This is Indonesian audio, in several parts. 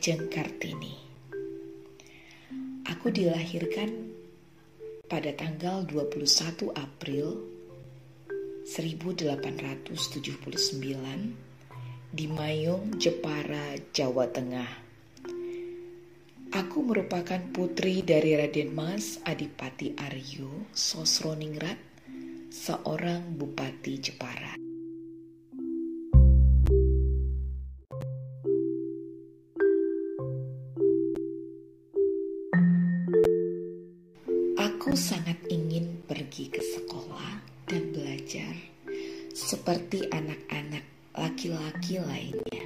Ajeng Kartini. Aku dilahirkan pada tanggal 21 April 1879 di Mayung, Jepara, Jawa Tengah. Aku merupakan putri dari Raden Mas Adipati Aryo Sosroningrat, seorang bupati Jepara. Aku sangat ingin pergi ke sekolah dan belajar seperti anak-anak laki-laki lainnya.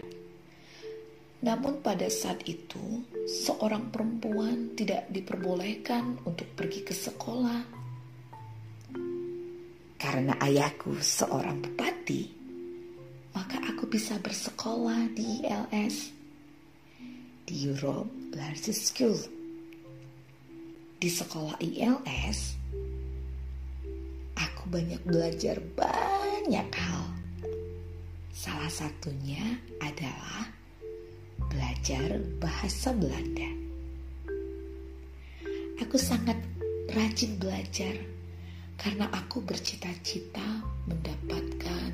Namun pada saat itu, seorang perempuan tidak diperbolehkan untuk pergi ke sekolah. Karena ayahku seorang bupati, maka aku bisa bersekolah di ILS, di Europe Large School di sekolah ILS, aku banyak belajar banyak hal. Salah satunya adalah belajar bahasa Belanda. Aku sangat rajin belajar karena aku bercita-cita mendapatkan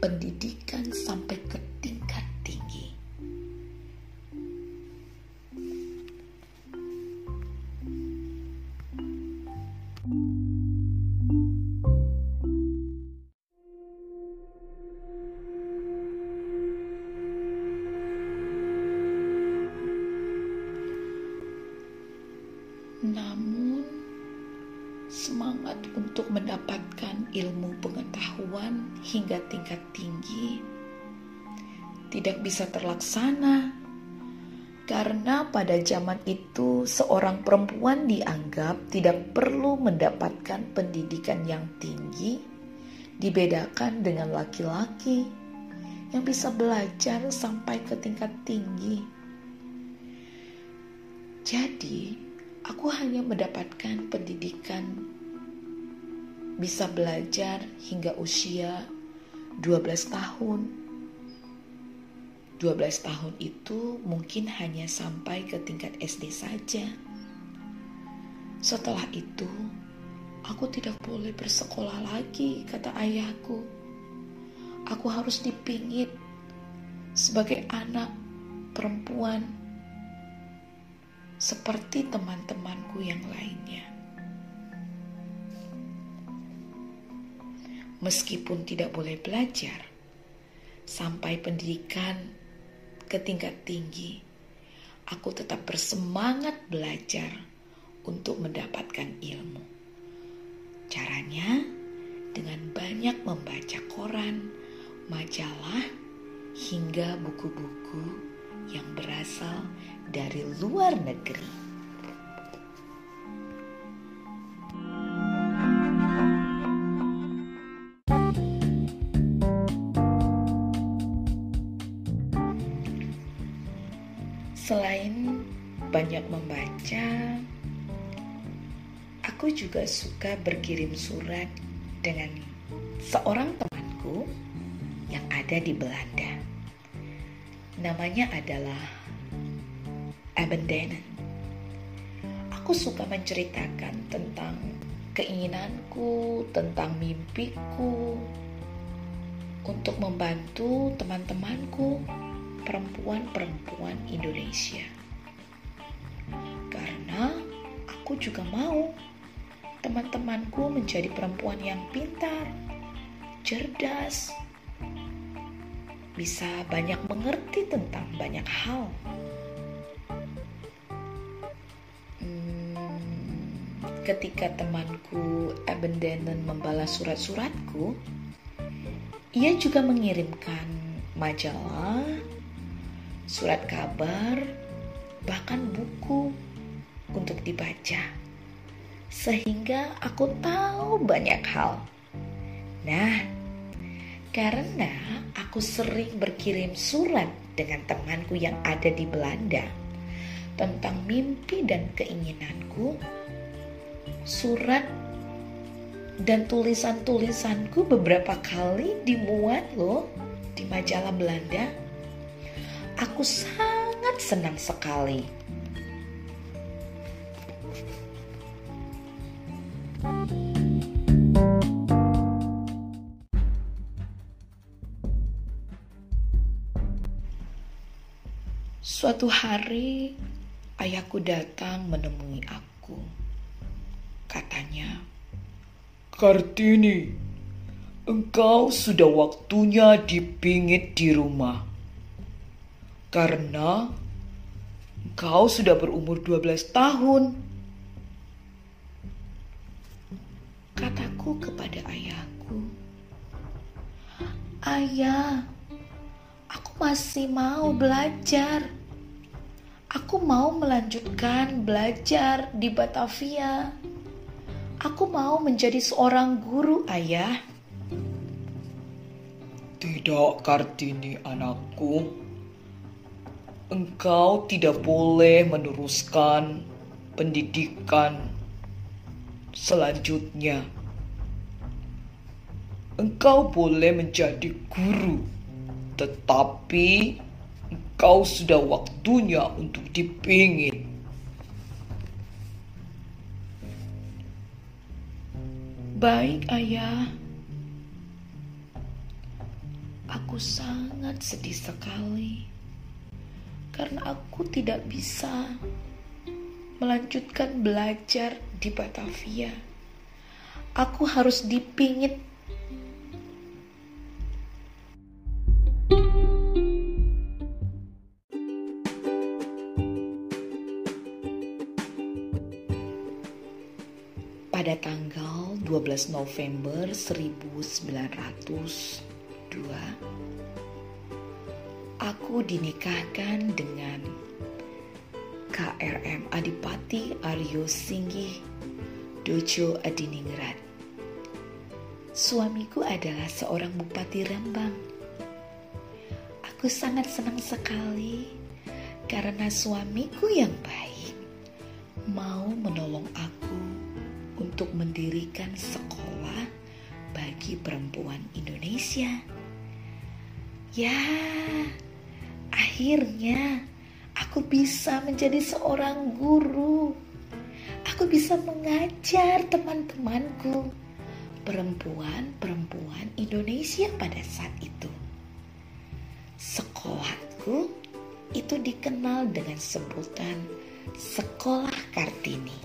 pendidikan sampai ke tingkat hingga tingkat tinggi tidak bisa terlaksana karena pada zaman itu seorang perempuan dianggap tidak perlu mendapatkan pendidikan yang tinggi dibedakan dengan laki-laki yang bisa belajar sampai ke tingkat tinggi. Jadi, aku hanya mendapatkan pendidikan bisa belajar hingga usia 12 tahun. 12 tahun itu mungkin hanya sampai ke tingkat SD saja. Setelah itu, aku tidak boleh bersekolah lagi, kata ayahku. Aku harus dipingit sebagai anak perempuan seperti teman-temanku yang lainnya. Meskipun tidak boleh belajar sampai pendidikan ke tingkat tinggi, aku tetap bersemangat belajar untuk mendapatkan ilmu. Caranya dengan banyak membaca koran, majalah, hingga buku-buku yang berasal dari luar negeri. Juga suka berkirim surat dengan seorang temanku yang ada di Belanda. Namanya adalah Abendenen. Aku suka menceritakan tentang keinginanku, tentang mimpiku untuk membantu teman-temanku perempuan-perempuan Indonesia. Karena aku juga mau teman-temanku menjadi perempuan yang pintar, cerdas, bisa banyak mengerti tentang banyak hal. Hmm, ketika temanku Abendenen membalas surat-suratku, ia juga mengirimkan majalah, surat kabar, bahkan buku untuk dibaca. Sehingga aku tahu banyak hal. Nah, karena aku sering berkirim surat dengan temanku yang ada di Belanda tentang mimpi dan keinginanku, surat dan tulisan-tulisanku beberapa kali dimuat loh di majalah Belanda. Aku sangat senang sekali. Suatu hari, ayahku datang menemui aku. Katanya, Kartini, engkau sudah waktunya dipingit di rumah. Karena engkau sudah berumur 12 tahun. Kataku kepada ayahku, Ayah, aku masih mau belajar. Aku mau melanjutkan belajar di Batavia. Aku mau menjadi seorang guru, Ayah. Tidak, Kartini anakku. Engkau tidak boleh meneruskan pendidikan selanjutnya. Engkau boleh menjadi guru, tetapi engkau sudah waktunya untuk dipingit. Baik, Ayah. Aku sangat sedih sekali karena aku tidak bisa melanjutkan belajar di Batavia. Aku harus dipingit. Pada tanggal 12 November 1902, aku dinikahkan dengan KRM Adipati Aryo Singgih Dojo Adiningrat. Suamiku adalah seorang bupati Rembang. Aku sangat senang sekali karena suamiku yang baik mau menolong aku untuk mendirikan sekolah bagi perempuan Indonesia. Ya, akhirnya aku bisa menjadi seorang guru. Aku bisa mengajar teman-temanku, perempuan-perempuan Indonesia pada saat itu. Sekolahku itu dikenal dengan sebutan Sekolah Kartini.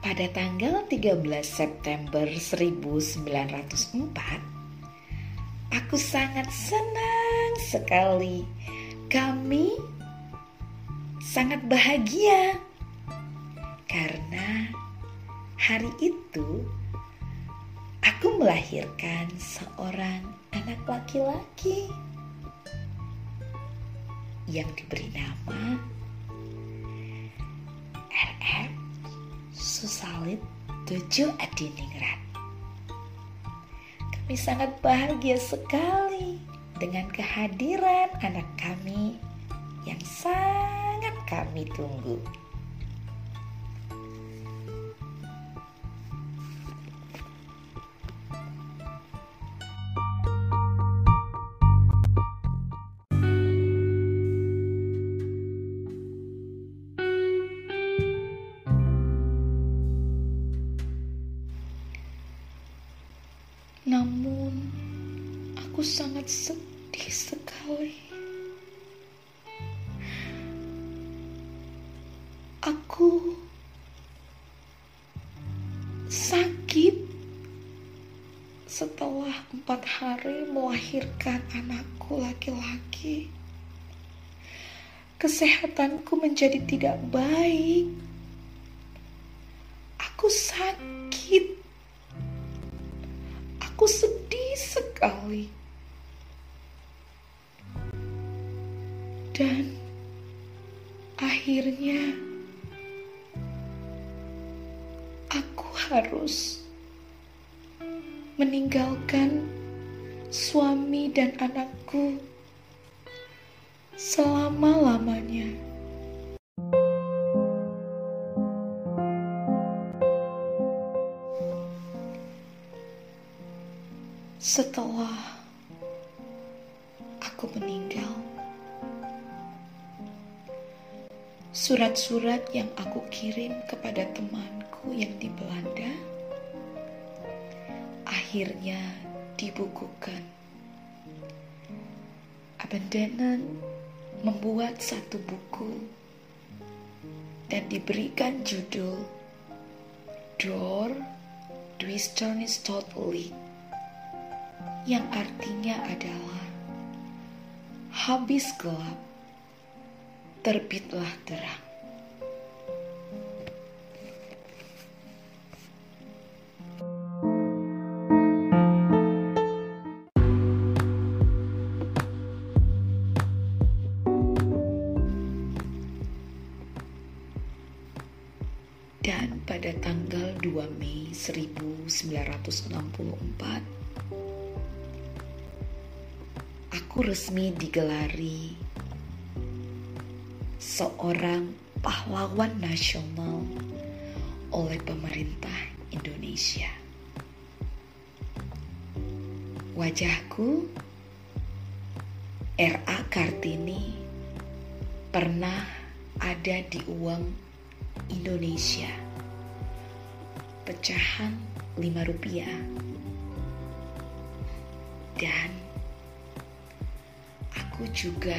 Pada tanggal 13 September 1904, aku sangat senang sekali. Kami sangat bahagia karena hari itu aku melahirkan seorang anak laki-laki yang diberi nama RF Susalit Dojo Adiningrat. Kami sangat bahagia sekali dengan kehadiran anak kami yang sangat kami tunggu. Namun, aku sangat sedih sekali. Aku sakit setelah empat hari melahirkan anakku laki-laki. Kesehatanku menjadi tidak baik. Aku sakit sedih sekali. Dan akhirnya aku harus meninggalkan suami dan anakku selama-lamanya. Setelah aku meninggal, surat-surat yang aku kirim kepada temanku yang di Belanda akhirnya dibukukan. Abandenen membuat satu buku dan diberikan judul Door Twistern is Totally yang artinya adalah habis gelap, terbitlah terang. Dan pada tanggal 2 Mei 1964 aku resmi digelari seorang pahlawan nasional oleh pemerintah Indonesia. Wajahku R.A. Kartini pernah ada di uang Indonesia pecahan 5 rupiah dan aku juga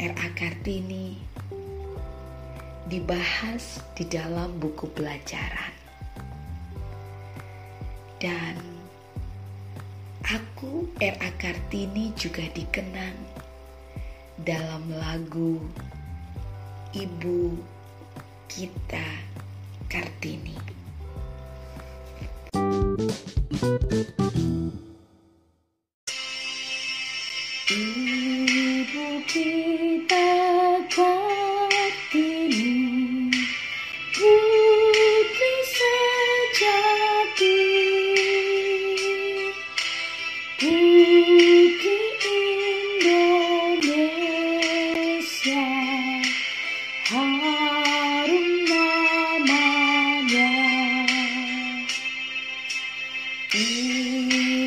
R.A. Kartini dibahas di dalam buku pelajaran. Dan aku R.A. Kartini juga dikenang dalam lagu Ibu Kita Kartini.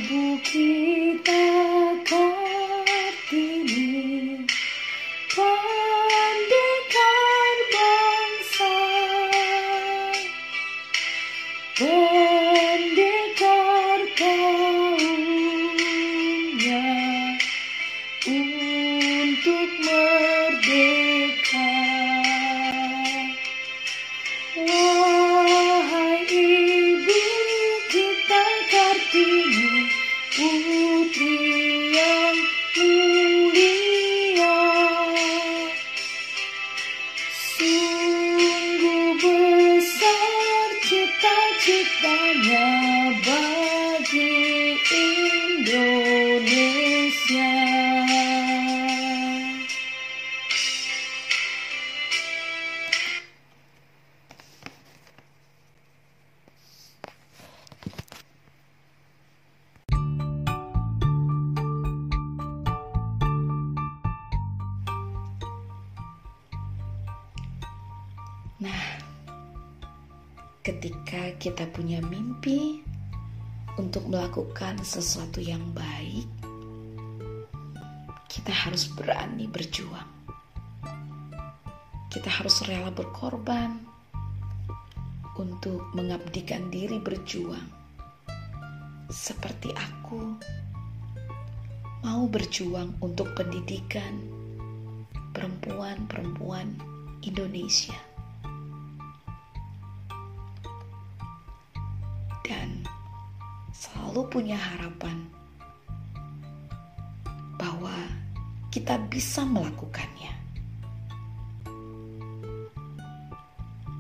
বুকে তা Ooh. Nah, ketika kita punya mimpi untuk melakukan sesuatu yang baik, kita harus berani berjuang. Kita harus rela berkorban untuk mengabdikan diri berjuang. Seperti aku mau berjuang untuk pendidikan perempuan-perempuan Indonesia. Selalu punya harapan bahwa kita bisa melakukannya.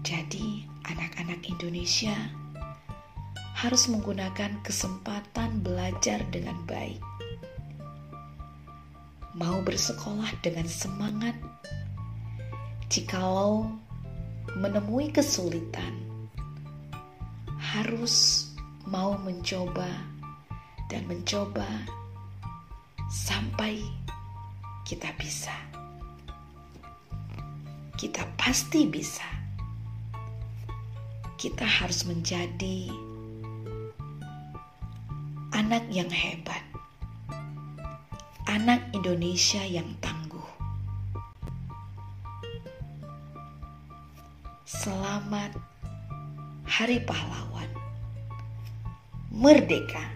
Jadi, anak-anak Indonesia harus menggunakan kesempatan belajar dengan baik. Mau bersekolah dengan semangat, jikalau menemui kesulitan, harus mau mencoba dan mencoba sampai kita bisa. Kita pasti bisa. Kita harus menjadi anak yang hebat, anak Indonesia yang tangguh. Selamat Hari Pahlawan, merdeka!